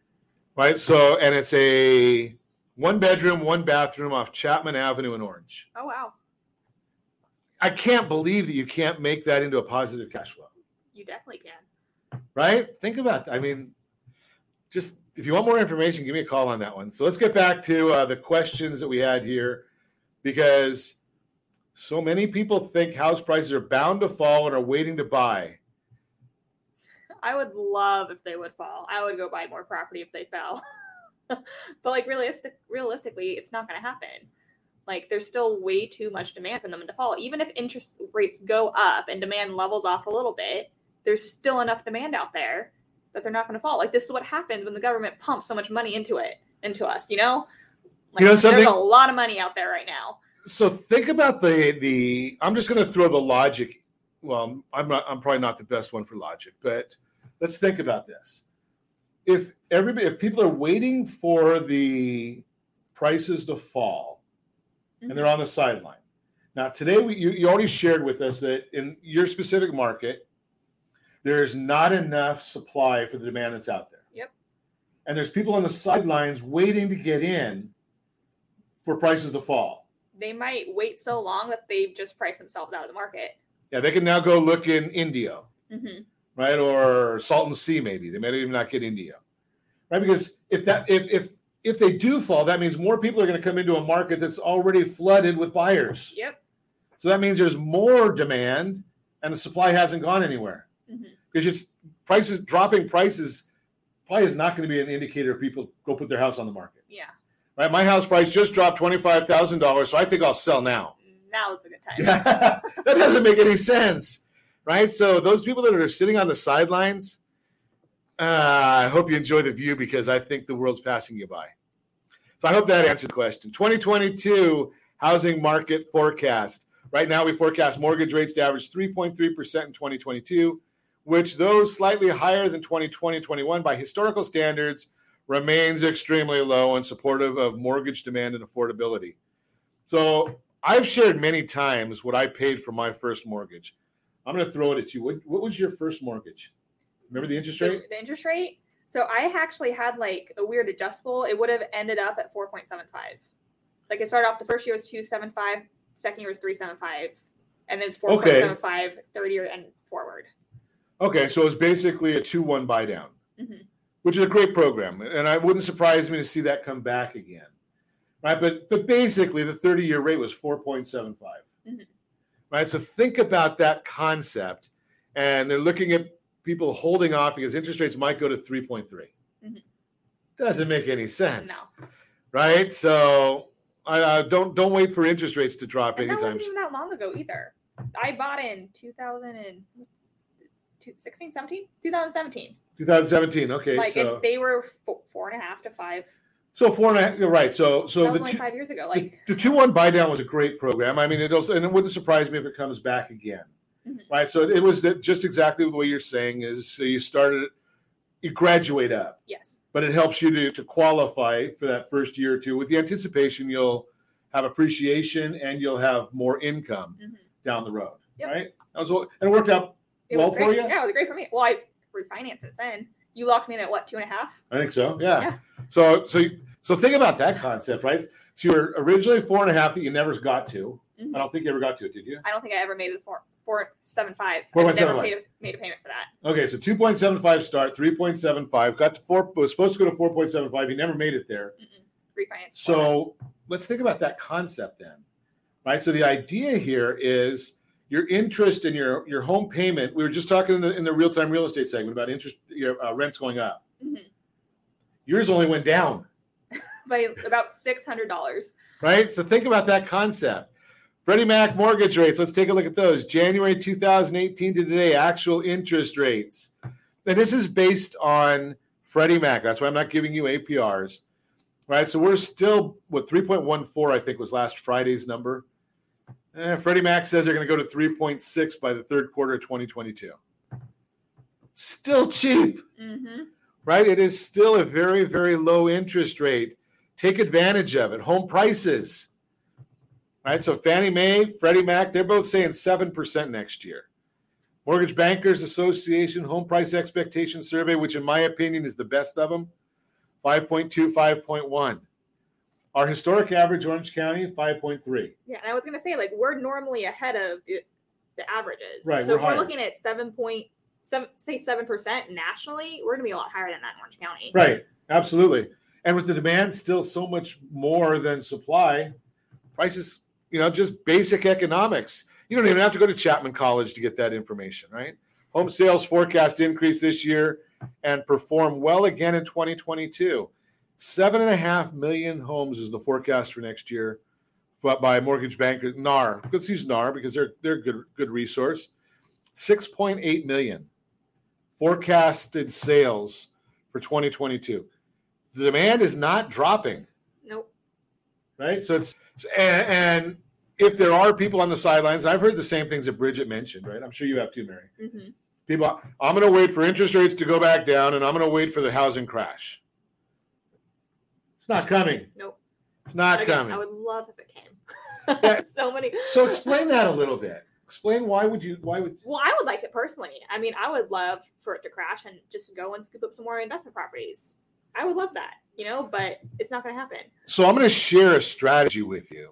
[SPEAKER 4] Right. So, and it's a one bedroom, one bathroom off Chapman Avenue in Orange.
[SPEAKER 6] Oh wow.
[SPEAKER 4] I can't believe that you can't make that into a positive cash flow.
[SPEAKER 6] You definitely can.
[SPEAKER 4] Right? Think about that. I mean, just if you want more information, give me a call on that one. So let's get back to uh, the questions that we had here because so many people think house prices are bound to fall and are waiting to buy.
[SPEAKER 6] I would love if they would fall. I would go buy more property if they fell. but like realistic realistically, it's not going to happen. Like there's still way too much demand for them to fall. Even if interest rates go up and demand levels off a little bit, there's still enough demand out there that they're not going to fall. Like this is what happens when the government pumps so much money into it, into us, you know? Like
[SPEAKER 4] You know
[SPEAKER 6] there's a lot of money out there right now.
[SPEAKER 4] So think about the the. I'm just going to throw the logic. Well, I'm not. I'm probably not the best one for logic, but let's think about this. If everybody, if people are waiting for the prices to fall, and they're on the sideline. Now, today we you, you already shared with us that in your specific market, there is not enough supply for the demand that's out there.
[SPEAKER 6] Yep.
[SPEAKER 4] And there's people on the sidelines waiting to get in for prices to fall.
[SPEAKER 6] They might wait so long that they've just priced themselves out of the market.
[SPEAKER 4] Yeah, they can now go look in Indio,
[SPEAKER 6] hmm
[SPEAKER 4] right, or Salton Sea. Maybe they may even not get Indio, right? Because if that if if if they do fall, that means more people are going to come into a market that's already flooded with buyers.
[SPEAKER 6] Yep.
[SPEAKER 4] So that means there's more demand, and the supply hasn't gone anywhere
[SPEAKER 6] hmm
[SPEAKER 4] because it's prices dropping prices probably is not going to be an indicator of people go put their house on the market.
[SPEAKER 6] Yeah.
[SPEAKER 4] Right, my house price just dropped twenty five thousand dollars, so I think I'll sell now.
[SPEAKER 6] Now it's a good time.
[SPEAKER 4] Yeah, that doesn't make any sense, right? So those people that are sitting on the sidelines, uh, I hope you enjoy the view because I think the world's passing you by. So I hope that answered the question. 2022 housing market forecast. Right now, we forecast mortgage rates to average 3.3% in 2022, which, though slightly higher than 2020 21 by historical standards, remains extremely low and supportive of mortgage demand and affordability. So I've shared many times what I paid for my first mortgage. I'm going to throw it at you. What, what was your first mortgage? Remember the interest rate?
[SPEAKER 6] the interest rate. So I actually had like a weird adjustable. It would have ended up at 4.75. Like it started off the first year was 275, second year was 375, and then it's 4.75 third year and forward.
[SPEAKER 4] Okay, so it was basically a 2 1 buy down,
[SPEAKER 6] Mhm.
[SPEAKER 4] Which is a great program. And I wouldn't surprise me to see that come back again. Right. But but basically the 30 year rate was 4.75.
[SPEAKER 6] Mhm.
[SPEAKER 4] Right. So think about that concept. And they're looking at people holding off because interest rates might go to 3.3.
[SPEAKER 6] Mhm.
[SPEAKER 4] Doesn't make any sense.
[SPEAKER 6] No.
[SPEAKER 4] Right. So I uh, don't don't wait for interest rates to drop
[SPEAKER 6] And that
[SPEAKER 4] anytime.
[SPEAKER 6] wasn't even that long ago either. I bought in 2016, 17, 2017.
[SPEAKER 4] 2017. Okay.
[SPEAKER 6] like
[SPEAKER 4] so
[SPEAKER 6] and they were four, four and a half to five.
[SPEAKER 4] so four and a half. You're right. So so the two,
[SPEAKER 6] five years ago. Like
[SPEAKER 4] the two one buy down was a great program. I mean, it also, and it wouldn't surprise me if it comes back again,
[SPEAKER 6] Mhm.
[SPEAKER 4] right? So it was that just exactly the way you're saying is so you started, you graduate up,
[SPEAKER 6] yes,
[SPEAKER 4] but it helps you to to qualify for that first year or two with the anticipation you'll have appreciation and you'll have more income
[SPEAKER 6] Mhm.
[SPEAKER 4] down the road,
[SPEAKER 6] Yep.
[SPEAKER 4] right? That was and it worked out.
[SPEAKER 6] it
[SPEAKER 4] Well for you?
[SPEAKER 6] Yeah, it was great for me. Well, I refinanced it then. You locked me in at what two and a half?
[SPEAKER 4] I think so. Yeah.
[SPEAKER 6] Yeah.
[SPEAKER 4] So so so think about that concept, right? So you were originally four and a half that you never got to.
[SPEAKER 6] Mhm.
[SPEAKER 4] I don't think you ever got to it, did you?
[SPEAKER 6] I don't think I ever made the four four seven five.
[SPEAKER 4] Four
[SPEAKER 6] I never
[SPEAKER 4] seven
[SPEAKER 6] made a, made a payment for that.
[SPEAKER 4] Okay, so 2.75 start, 3.75, got to four, was supposed to go to 4.75. You never made it there.
[SPEAKER 6] Refinance.
[SPEAKER 4] So let's think about that concept then, right? So the idea here is your interest in your, your home payment. We were just talking in the, in the real time real estate segment about interest, your uh, rents going up.
[SPEAKER 6] Mhm.
[SPEAKER 4] Yours only went down,
[SPEAKER 6] by about six hundred dollars.
[SPEAKER 4] right? So think about that concept. Freddie Mac mortgage rates. Let's take a look at those. January 2018 to today, actual interest rates. And this is based on Freddie Mac. That's why I'm not giving you APRs. Right. So we're still what 3.14, I think, was last Friday's number. Eh, Freddie Mac says they're going to go to 3.6 by the third quarter of 2022. Still cheap,
[SPEAKER 6] Mm-hmm.
[SPEAKER 4] right? It is still a very, very low interest rate. Take advantage of it. Home prices. Right. So Fannie Mae, Freddie Mac, they're both saying 7% next year. Mortgage Bankers Association Home Price Expectation Survey, which in my opinion is the best of them, 5.2, 5.1. Our historic average, Orange County, 5.3.
[SPEAKER 6] Yeah, and I was gonna say like we're normally ahead of the, the averages.
[SPEAKER 4] Right,
[SPEAKER 6] So
[SPEAKER 4] we're
[SPEAKER 6] if we're looking at seven point seven, say seven percent nationally, we're gonna be a lot higher than that in Orange County.
[SPEAKER 4] Right. Absolutely. And with the demand still so much more than supply, prices, you know, just basic economics. You don't even have to go to Chapman College to get that information, right? Home sales forecast increase this year and perform well again in 2022. Seven and a half million homes is the forecast for next year but by mortgage banker NAR. Let's use NAR because they're they're a good good resource. 6.8 million forecasted sales for 2022. The demand is not dropping,
[SPEAKER 6] Nope.
[SPEAKER 4] right? So it's and, and if there are people on the sidelines, I've heard the same things that Bridget mentioned, right? I'm sure you have too, Mary.
[SPEAKER 6] hmm
[SPEAKER 4] People, I'm going to wait for interest rates to go back down, and I'm going to wait for the housing crash. It's not coming.
[SPEAKER 6] Nope.
[SPEAKER 4] It's not
[SPEAKER 6] Again,
[SPEAKER 4] coming.
[SPEAKER 6] I would love if it came.
[SPEAKER 4] Yeah.
[SPEAKER 6] so many.
[SPEAKER 4] So explain that a little bit. Explain why would you why would
[SPEAKER 6] Well, I would like it personally. I mean, I would love for it to crash and just go and scoop up some more investment properties. I would love that, you know, but it's not going to happen.
[SPEAKER 4] so I'm going to share a strategy with you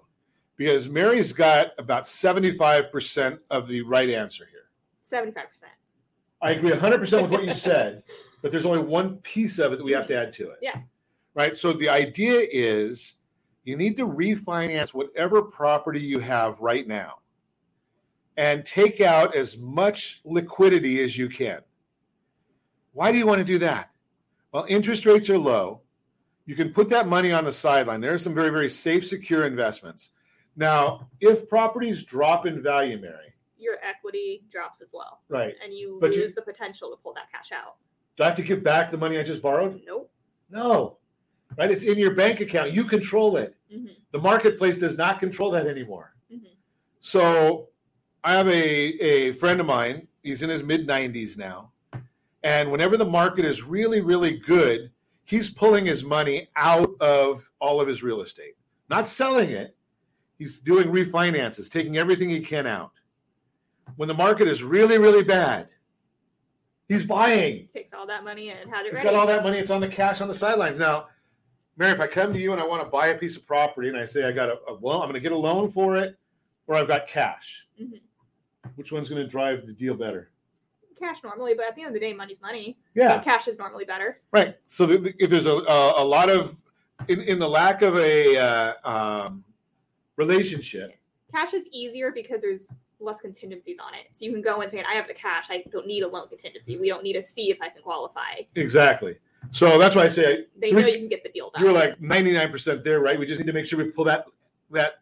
[SPEAKER 4] because Mary's got about 75% of the right answer here.
[SPEAKER 6] Seventy-five percent.
[SPEAKER 4] I agree 100% with what you said, but there's only one piece of it that we have to add to it.
[SPEAKER 6] Yeah.
[SPEAKER 4] Right. So the idea is you need to refinance whatever property you have right now and take out as much liquidity as you can. Why do you want to do that? Well, interest rates are low. You can put that money on the sideline. There are some very, very safe, secure investments. Now, if properties drop in value, Mary,
[SPEAKER 6] Your equity drops as well,
[SPEAKER 4] right,
[SPEAKER 6] and you
[SPEAKER 4] But
[SPEAKER 6] lose
[SPEAKER 4] you-
[SPEAKER 6] the potential to pull that cash out.
[SPEAKER 4] do I have to give back the money I just borrowed?
[SPEAKER 6] Nope.
[SPEAKER 4] No, right? It's in your bank account. You control it.
[SPEAKER 6] hmm
[SPEAKER 4] The marketplace does not control that anymore.
[SPEAKER 6] Mhm.
[SPEAKER 4] So I have a, a friend of mine. He's in his mid 90s now. And whenever the market is really, really good, he's pulling his money out of all of his real estate, not selling it. He's doing refinances, taking everything he can out. When the market is really, really bad, he's buying.
[SPEAKER 6] Takes all that money and had it
[SPEAKER 4] He's
[SPEAKER 6] ready.
[SPEAKER 4] got all that money. It's on the cash on the sidelines. Now, Mary, if I come to you and I want to buy a piece of property and I say I got a, a loan, I'm going to get a loan for it, or I've got cash.
[SPEAKER 6] Mhm.
[SPEAKER 4] Which one's going to drive the deal better?
[SPEAKER 6] cash normally, but at the end of the day, money's money.
[SPEAKER 4] Yeah.
[SPEAKER 6] So cash is normally better.
[SPEAKER 4] Right. So the, if there's a, a, a lot of in, in the lack of a uh, um, relationship,
[SPEAKER 6] Cash is easier because there's less contingencies on it. So you can go and say, I have the cash. I don't need a loan contingency. We don't need to see if I can qualify.
[SPEAKER 4] exactly. So that's why I say
[SPEAKER 6] They know you can get the deal done.
[SPEAKER 4] you're like 99% there, right? We just need to make sure we pull that that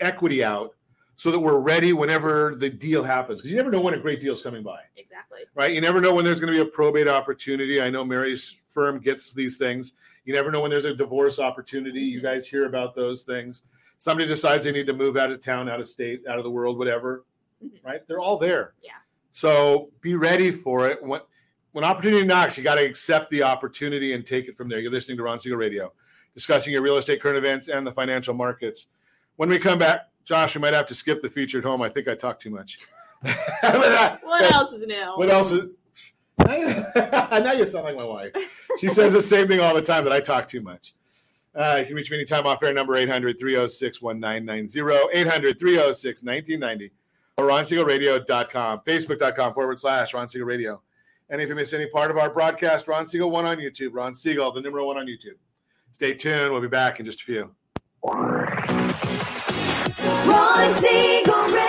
[SPEAKER 4] equity out so that we're ready whenever the deal happens. Because you never know when a great deal is coming by.
[SPEAKER 6] exactly.
[SPEAKER 4] right? You never know when there's going to be a probate opportunity. I know Mary's firm gets these things. You never know when there's a divorce opportunity. You guys hear about those things. Somebody decides they need to move out of town, out of state, out of the world, whatever,
[SPEAKER 6] Mhm.
[SPEAKER 4] right? They're all there.
[SPEAKER 6] Yeah.
[SPEAKER 4] So be ready for it. When when opportunity knocks, you got to accept the opportunity and take it from there. You're listening to Ron Siegel Radio, discussing your real estate current events and the financial markets. When we come back, Josh, we might have to skip the feature at home. I think I talked too much.
[SPEAKER 6] What else is new?
[SPEAKER 4] What else is? now you sound like my wife. She says the same thing all the time that I talk too much. Uh, you can reach me anytime off air number 800 306 1990, 800 306 1990, or ronsiegelradio.com, facebook.com forward slash Ron Siegel Radio. And if you miss any part of our broadcast, Ron Siegel 1 on YouTube, Ron Siegel, the number one on YouTube. Stay tuned. We'll be back in just a few.
[SPEAKER 7] Ron Siegel Radio.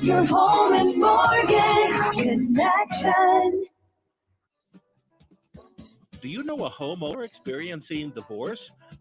[SPEAKER 7] Your home and mortgage connection.
[SPEAKER 8] Do you know a homeowner experiencing divorce?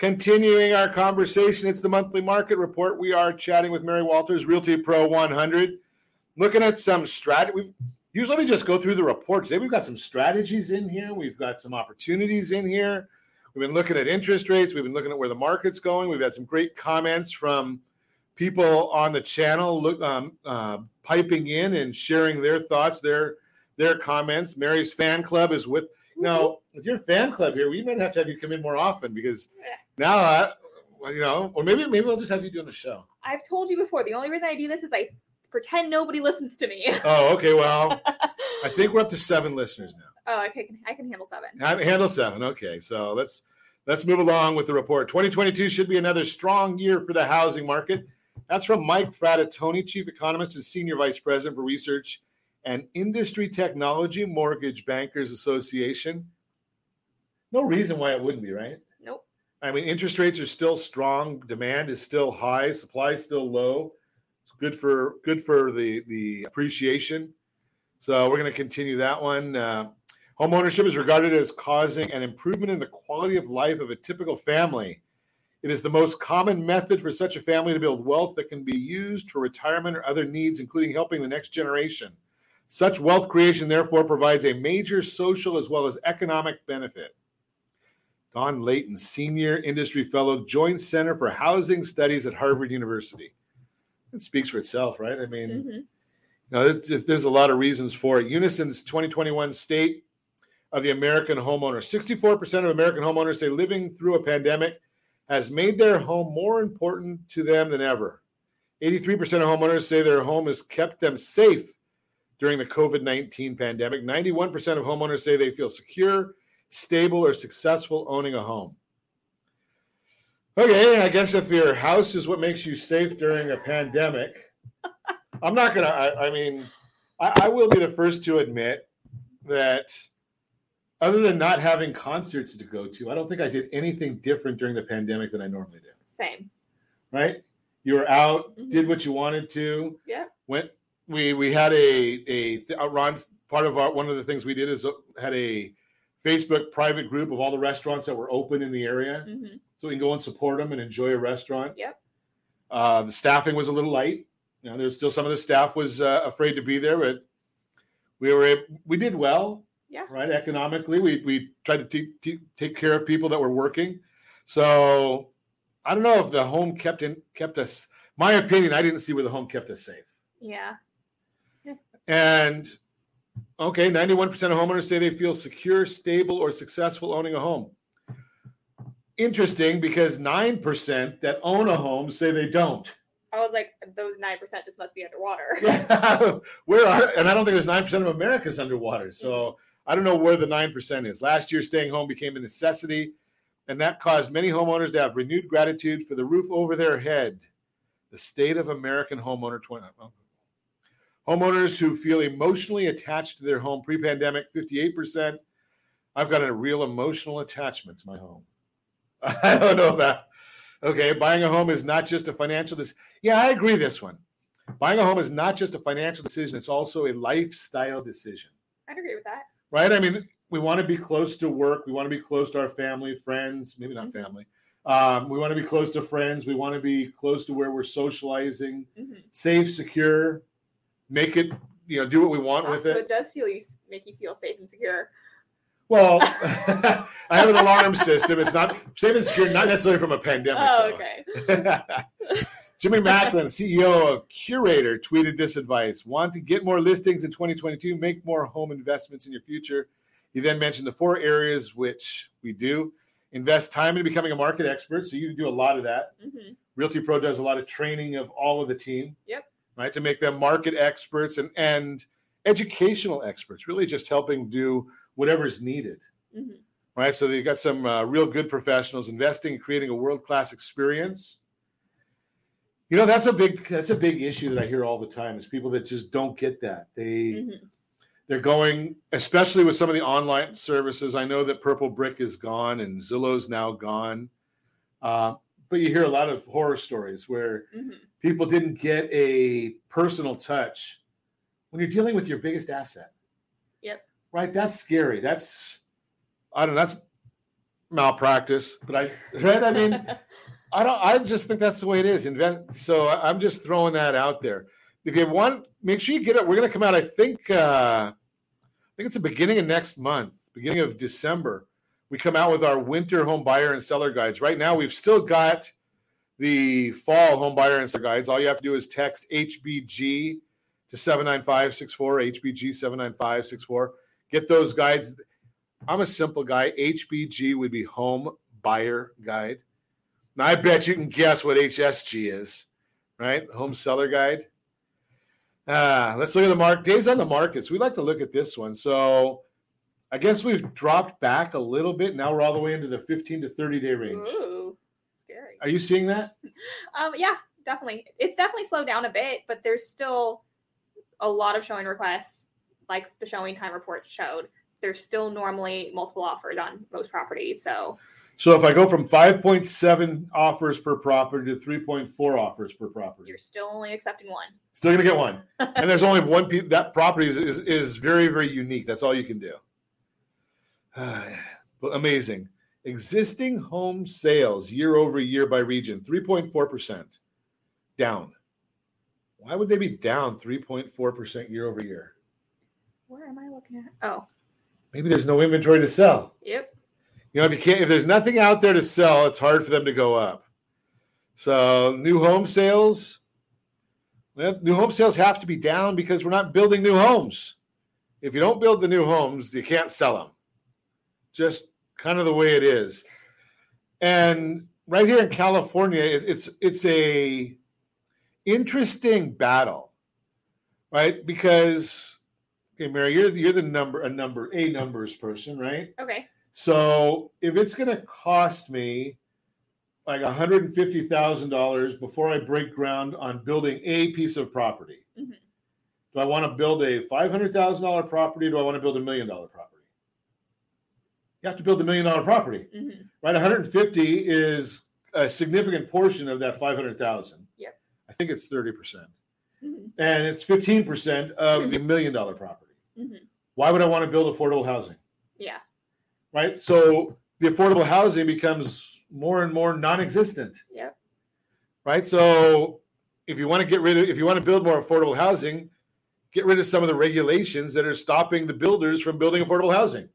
[SPEAKER 4] Continuing our conversation, it's the monthly market report. We are chatting with Mary Walters, Realty Pro 100, looking at some strategy. Usually we just go through the report. Today we've got some strategies in here. We've got some opportunities in here. We've been looking at interest rates. We've been looking at where the market's going. We've had some great comments from people on the channel, look, um, uh, piping in and sharing their thoughts, their their comments. Mary's fan club is with. Now, with your fan club here, we might have to have you come in more often because now, I, well, you know, or maybe maybe we'll just have you doing the show.
[SPEAKER 6] I've told you before. The only reason I do this is I pretend nobody listens to me.
[SPEAKER 4] Oh, okay. Well, I think we're up to seven listeners now.
[SPEAKER 6] oh, okay. can I can handle seven.
[SPEAKER 4] Ha- Handle seven. Okay, so let's let's move along with the report. 2022 should be another strong year for the housing market. That's from Mike Fratantoni, chief economist and senior vice president for research and industry technology, Mortgage Bankers Association. No reason why it wouldn't be, right? I mean, interest rates are still strong, demand is still high, supply is still low. It's good for good for the the appreciation. So we're going to continue that one. Uh, home ownership is regarded as causing an improvement in the quality of life of a typical family. It is the most common method for such a family to build wealth that can be used for retirement or other needs, including helping the next generation. Such wealth creation, therefore, provides a major social as well as economic benefit. Don Layton, Senior Industry Fellow, Joint Center for Housing Studies at Harvard University. It speaks for itself, right? I mean,
[SPEAKER 6] Mhm.
[SPEAKER 4] now, there's, there's a lot of reasons for it. Unison's 2021 state of the American homeowner 64% of American homeowners say living through a pandemic has made their home more important to them than ever. 83% of homeowners say their home has kept them safe during the COVID 19 pandemic. 91% of homeowners say they feel secure, stable, or successful owning a home. Okay, I guess if your house is what makes you safe during a pandemic, I'm not gonna. I, I mean, I, I will be the first to admit that, other than not having concerts to go to, I don't think I did anything different during the pandemic than I normally do.
[SPEAKER 6] Same.
[SPEAKER 4] Right? You were out,
[SPEAKER 6] Mhm.
[SPEAKER 4] did what you wanted to.
[SPEAKER 6] Yeah.
[SPEAKER 4] Went. We we had a a th- uh, Ron. Part of our one of the things we did is uh, had a Facebook private group of all the restaurants that were open in the area
[SPEAKER 6] hmm
[SPEAKER 4] so we can go and support them and enjoy a restaurant.
[SPEAKER 6] Yep.
[SPEAKER 4] Uh, the staffing was a little light. You know, there's still some of the staff was uh, afraid to be there, but we were we did well.
[SPEAKER 6] Yeah.
[SPEAKER 4] Right. Economically, we we tried to t- t- take care of people that were working. So I don't know if the home kept in kept us. My opinion, I didn't see where the home kept us safe.
[SPEAKER 6] Yeah.
[SPEAKER 4] And okay, 91% of homeowners say they feel secure, stable, or successful owning a home. Interesting because 9% that own a home say they don't.
[SPEAKER 6] I was like, those nine percent just must be underwater.
[SPEAKER 4] where are, and I don't think there's 9% of America's underwater. So I don't know where the 9% is. Last year, staying home became a necessity, and that caused many homeowners to have renewed gratitude for the roof over their head. The state of American homeowner 20. well, Homeowners who feel emotionally attached to their home pre pandemic, 58%. I've got a real emotional attachment to my home. I don't know about. Okay, buying a home is not just a financial decision. Yeah, I agree this one. Buying a home is not just a financial decision, it's also a lifestyle decision,
[SPEAKER 6] I'd agree with that.
[SPEAKER 4] right? I mean, we want to be close to work, we want to be close to our family, friends, maybe not
[SPEAKER 6] Mhm.
[SPEAKER 4] family. Um, we want to be close to friends, we want to be close to where we're socializing,
[SPEAKER 6] hmm
[SPEAKER 4] safe, secure, make it, you know, do what we want with
[SPEAKER 6] so
[SPEAKER 4] it.
[SPEAKER 6] it does feel you make you feel safe and secure.
[SPEAKER 4] Well, I have an alarm system. It's not safe and secure, not necessarily from a pandemic.
[SPEAKER 6] Oh, okay.
[SPEAKER 4] Jimmy Mackin, CEO of Curaytor, tweeted this advice Want to get more listings in 2022, make more home investments in your future. He then mentioned the four areas which we do invest time in becoming a market expert. So you do a lot of that.
[SPEAKER 6] hmm
[SPEAKER 4] Realty Pro does a lot of training of all of the team.
[SPEAKER 6] Yep.
[SPEAKER 4] Right. To make them market experts and, and educational experts, really just helping do whatever's needed
[SPEAKER 6] hmm
[SPEAKER 4] right? So you've got some uh, real good professionals investing and creating a world class experience. You know, that's a big that's a big issue that I hear all the time is people that just don't get that. They
[SPEAKER 6] hmm
[SPEAKER 4] they're going, especially with some of the online services. I know that Purple Brick is gone and Zillow's now gone, uh, but you hear a lot of horror stories where
[SPEAKER 6] hmm
[SPEAKER 4] people didn't get a personal touch when you're dealing with your biggest asset.
[SPEAKER 6] Yep.
[SPEAKER 4] Right? That's scary. That's I don't know, that's malpractice, but I right? I mean, I don't I just think that's the way it is. Invest so I'm just throwing that out there. If you want, make sure you get it. We're gonna come out, I think uh I think it's the beginning of next month, beginning of December. We come out with our winter home buyer and seller guides. Right now, we've still got the fall home buyer and seller guides. All you have to do is text HBG to 79564, HBG 79564. Get those guides. I'm a simple guy. HBG would be home buyer guide. Now, I bet you can guess what HSG is, right? Home seller guide. Ah, let's look at the mark days on the markets. We like to look at this one. So I guess we've dropped back a little bit. Now we're all the way into the 15 to 30 day range.
[SPEAKER 6] Ooh, scary.
[SPEAKER 4] Are you seeing that?
[SPEAKER 6] Um, yeah, definitely. It's definitely slowed down a bit, but there's still a lot of showing requests, like the showing time report showed. There's still normally multiple offers on most properties. So
[SPEAKER 4] So if I go from 5.7 offers per property to 3.4 offers per property,
[SPEAKER 6] You're still only accepting one.
[SPEAKER 4] still gonna get one. and there's only one piece that property is, is, is very, very unique. That's all you can do. Amazing. Existing home sales year over year by region, 3.4% down. Why would they be down 3.4% year over year?
[SPEAKER 6] Where am I looking at? Oh,
[SPEAKER 4] Maybe there's no inventory to sell.
[SPEAKER 6] yep.
[SPEAKER 4] You know, if you can't, if there's nothing out there to sell, it's hard for them to go up. So new home sales, well, new home sales have to be down because we're not building new homes. If you don't build the new homes, you can't sell them. Just kind of the way it is. And right here in California, it- it's it's a interesting battle, right? Because okay, Mary, you're you're the number a number a numbers person, right?
[SPEAKER 6] Okay.
[SPEAKER 4] So if it's going to cost me like $150,000 before I break ground on building a piece of property,
[SPEAKER 6] Mhm.
[SPEAKER 4] do I want to build a $500,000 property? Do I want to build a million dollar property? You have to build the million dollar property,
[SPEAKER 6] hmm
[SPEAKER 4] right? 150 is a significant portion of that 500,000.
[SPEAKER 6] Yep.
[SPEAKER 4] I think it's 30%.
[SPEAKER 6] hmm
[SPEAKER 4] And it's 15% of the million dollar property.
[SPEAKER 6] hmm
[SPEAKER 4] Why would I want to build affordable housing?
[SPEAKER 6] Yeah.
[SPEAKER 4] right? So the affordable housing becomes more and more non-existent,
[SPEAKER 6] Yep.
[SPEAKER 4] right? So if you want to get rid of, if you want to build more affordable housing, get rid of some of the regulations that are stopping the builders from building affordable housing.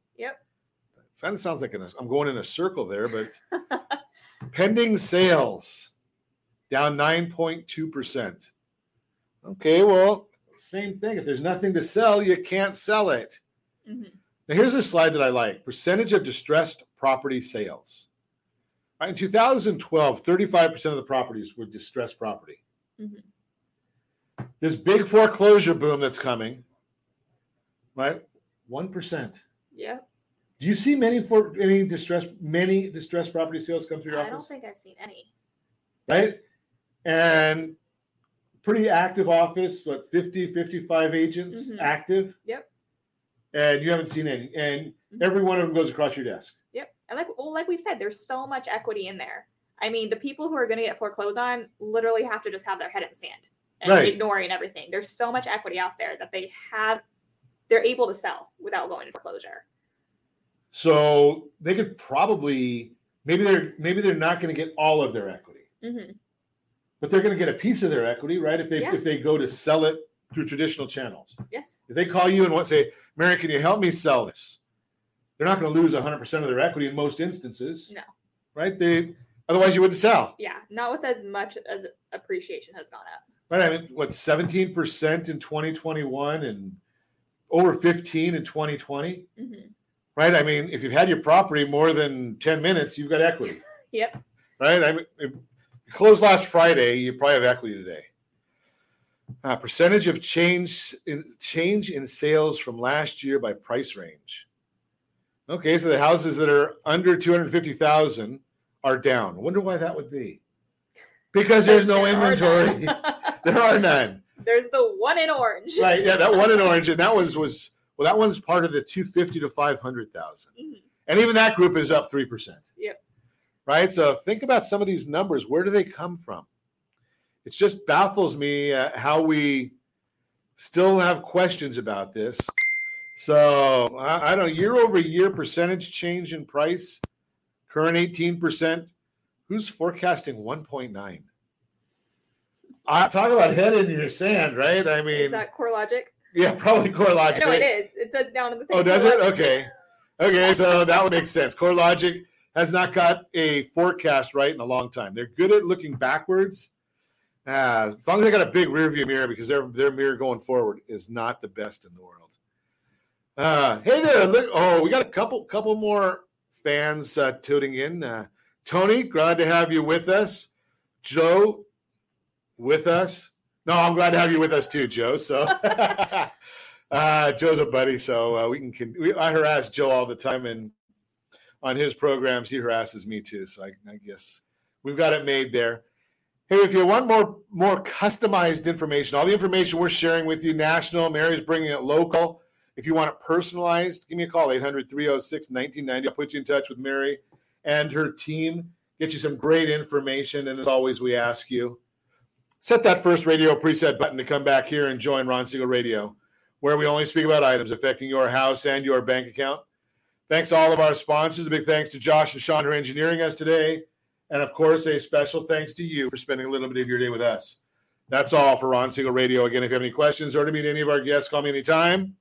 [SPEAKER 4] Kind of sounds like an, I'm going in a circle there, but pending sales down 9.2%. Okay, well, same thing. If there's nothing to sell, you can't sell it.
[SPEAKER 6] hmm
[SPEAKER 4] Now, here's a slide that I like percentage of distressed property sales. Right, in 2012, 35% of the properties were distressed property.
[SPEAKER 6] Mhm.
[SPEAKER 4] This big foreclosure boom that's coming, right? 1%.
[SPEAKER 6] Yep.
[SPEAKER 4] Do you see many for any distressed many distressed property sales come through your office?
[SPEAKER 6] I don't think I've seen any.
[SPEAKER 4] right? And pretty active office, what 50, 55 agents
[SPEAKER 6] Mhm.
[SPEAKER 4] active.
[SPEAKER 6] Yep.
[SPEAKER 4] And you haven't seen any. And
[SPEAKER 6] Mhm.
[SPEAKER 4] every one of them goes across your desk.
[SPEAKER 6] Yep. And like well, like we've said, there's so much equity in there. I mean, the people who are going to get foreclosed on literally have to just have their head in the sand and
[SPEAKER 4] Right.
[SPEAKER 6] ignoring everything. There's so much equity out there that they have, they're able to sell without going into foreclosure.
[SPEAKER 4] So they could probably maybe they're maybe they're not going to get all of their equity,
[SPEAKER 6] hmm
[SPEAKER 4] but they're going to get a piece of their equity, right? If they
[SPEAKER 6] Yeah.
[SPEAKER 4] if they go to sell it through traditional channels.
[SPEAKER 6] Yes.
[SPEAKER 4] If they call you and want to say, Mary, can you help me sell this? They're not going to lose 100% of their equity in most instances.
[SPEAKER 6] No.
[SPEAKER 4] Right? They otherwise you wouldn't sell.
[SPEAKER 6] Yeah. Not with as much as appreciation has gone up.
[SPEAKER 4] Right? I mean, what 17% in 2021 and over 15 in 2020,
[SPEAKER 6] hmm
[SPEAKER 4] right? I mean, if you've had your property more than 10 minutes, you've got equity.
[SPEAKER 6] Yep.
[SPEAKER 4] right? I mean, if you closed last Friday, you probably have equity today. Uh, percentage of change in change in sales from last year by price range. Okay, so the houses that are under two hundred fifty thousand are down. Wonder why that would be? Because there's no
[SPEAKER 6] There
[SPEAKER 4] inventory.
[SPEAKER 6] none.
[SPEAKER 4] there are none.
[SPEAKER 6] There's the one in orange.
[SPEAKER 4] Right? Yeah, that one in orange, and that was was well, that one's part of the two fifty to five hundred thousand,
[SPEAKER 6] Mhm.
[SPEAKER 4] and even that group is up three percent
[SPEAKER 6] Yep.
[SPEAKER 4] right? So think about some of these numbers. Where do they come from? It just baffles me uh, how we still have questions about this. So I, I don't know, year over year percentage change in price, current 18%. Who's forecasting 1.9? I talk about head in your sand, right? I
[SPEAKER 6] Is
[SPEAKER 4] mean,
[SPEAKER 6] that CoreLogic?
[SPEAKER 4] Yeah, probably CoreLogic.
[SPEAKER 6] No, it is. It says down in the thing.
[SPEAKER 4] Oh, does it? Okay. Okay, so that would make sense. CoreLogic has not got a forecast right in a long time. They're good at looking backwards. Uh, as long as they got a big rear view mirror, because their their mirror going forward is not the best in the world. Uh, hey there! Look, oh, we got a couple couple more fans uh, tuning in. Uh, Tony, glad to have you with us. Joe, with us. No, I'm glad to have you with us too, Joe. So, uh, Joe's a buddy, so uh, we can. Con- we, I harass Joe all the time, and on his programs, he harasses me too. So I, I guess we've got it made there. Hey, if you want more more customized information, all the information we're sharing with you, national, Mary's bringing it local. If you want it personalized, give me a call, 800 306 1990. I'll put you in touch with Mary and her team get you some great information. And as always, we ask you set that first radio preset button to come back here and join Ron Siegel Radio, where we only speak about items affecting your house and your bank account. Thanks to all of our sponsors. A big thanks to Josh and Sean for engineering us today. And of course, a special thanks to you for spending a little bit of your day with us. That's all for Ron Siegel Radio. Again, if you have any questions or to meet any of our guests, call me anytime.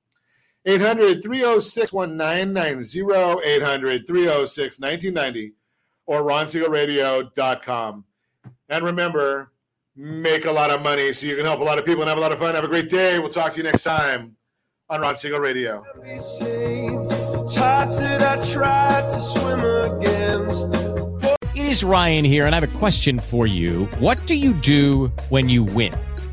[SPEAKER 4] 800 306 1990, 800 306 1990, or ronsiegelradio.com. And remember, make a lot of money so you can help a lot of people and have a lot of fun. Have a great day. We'll talk to you next time on Ron Siegel Radio.
[SPEAKER 1] It is Ryan here, and I have a question for you. What do you do when you win?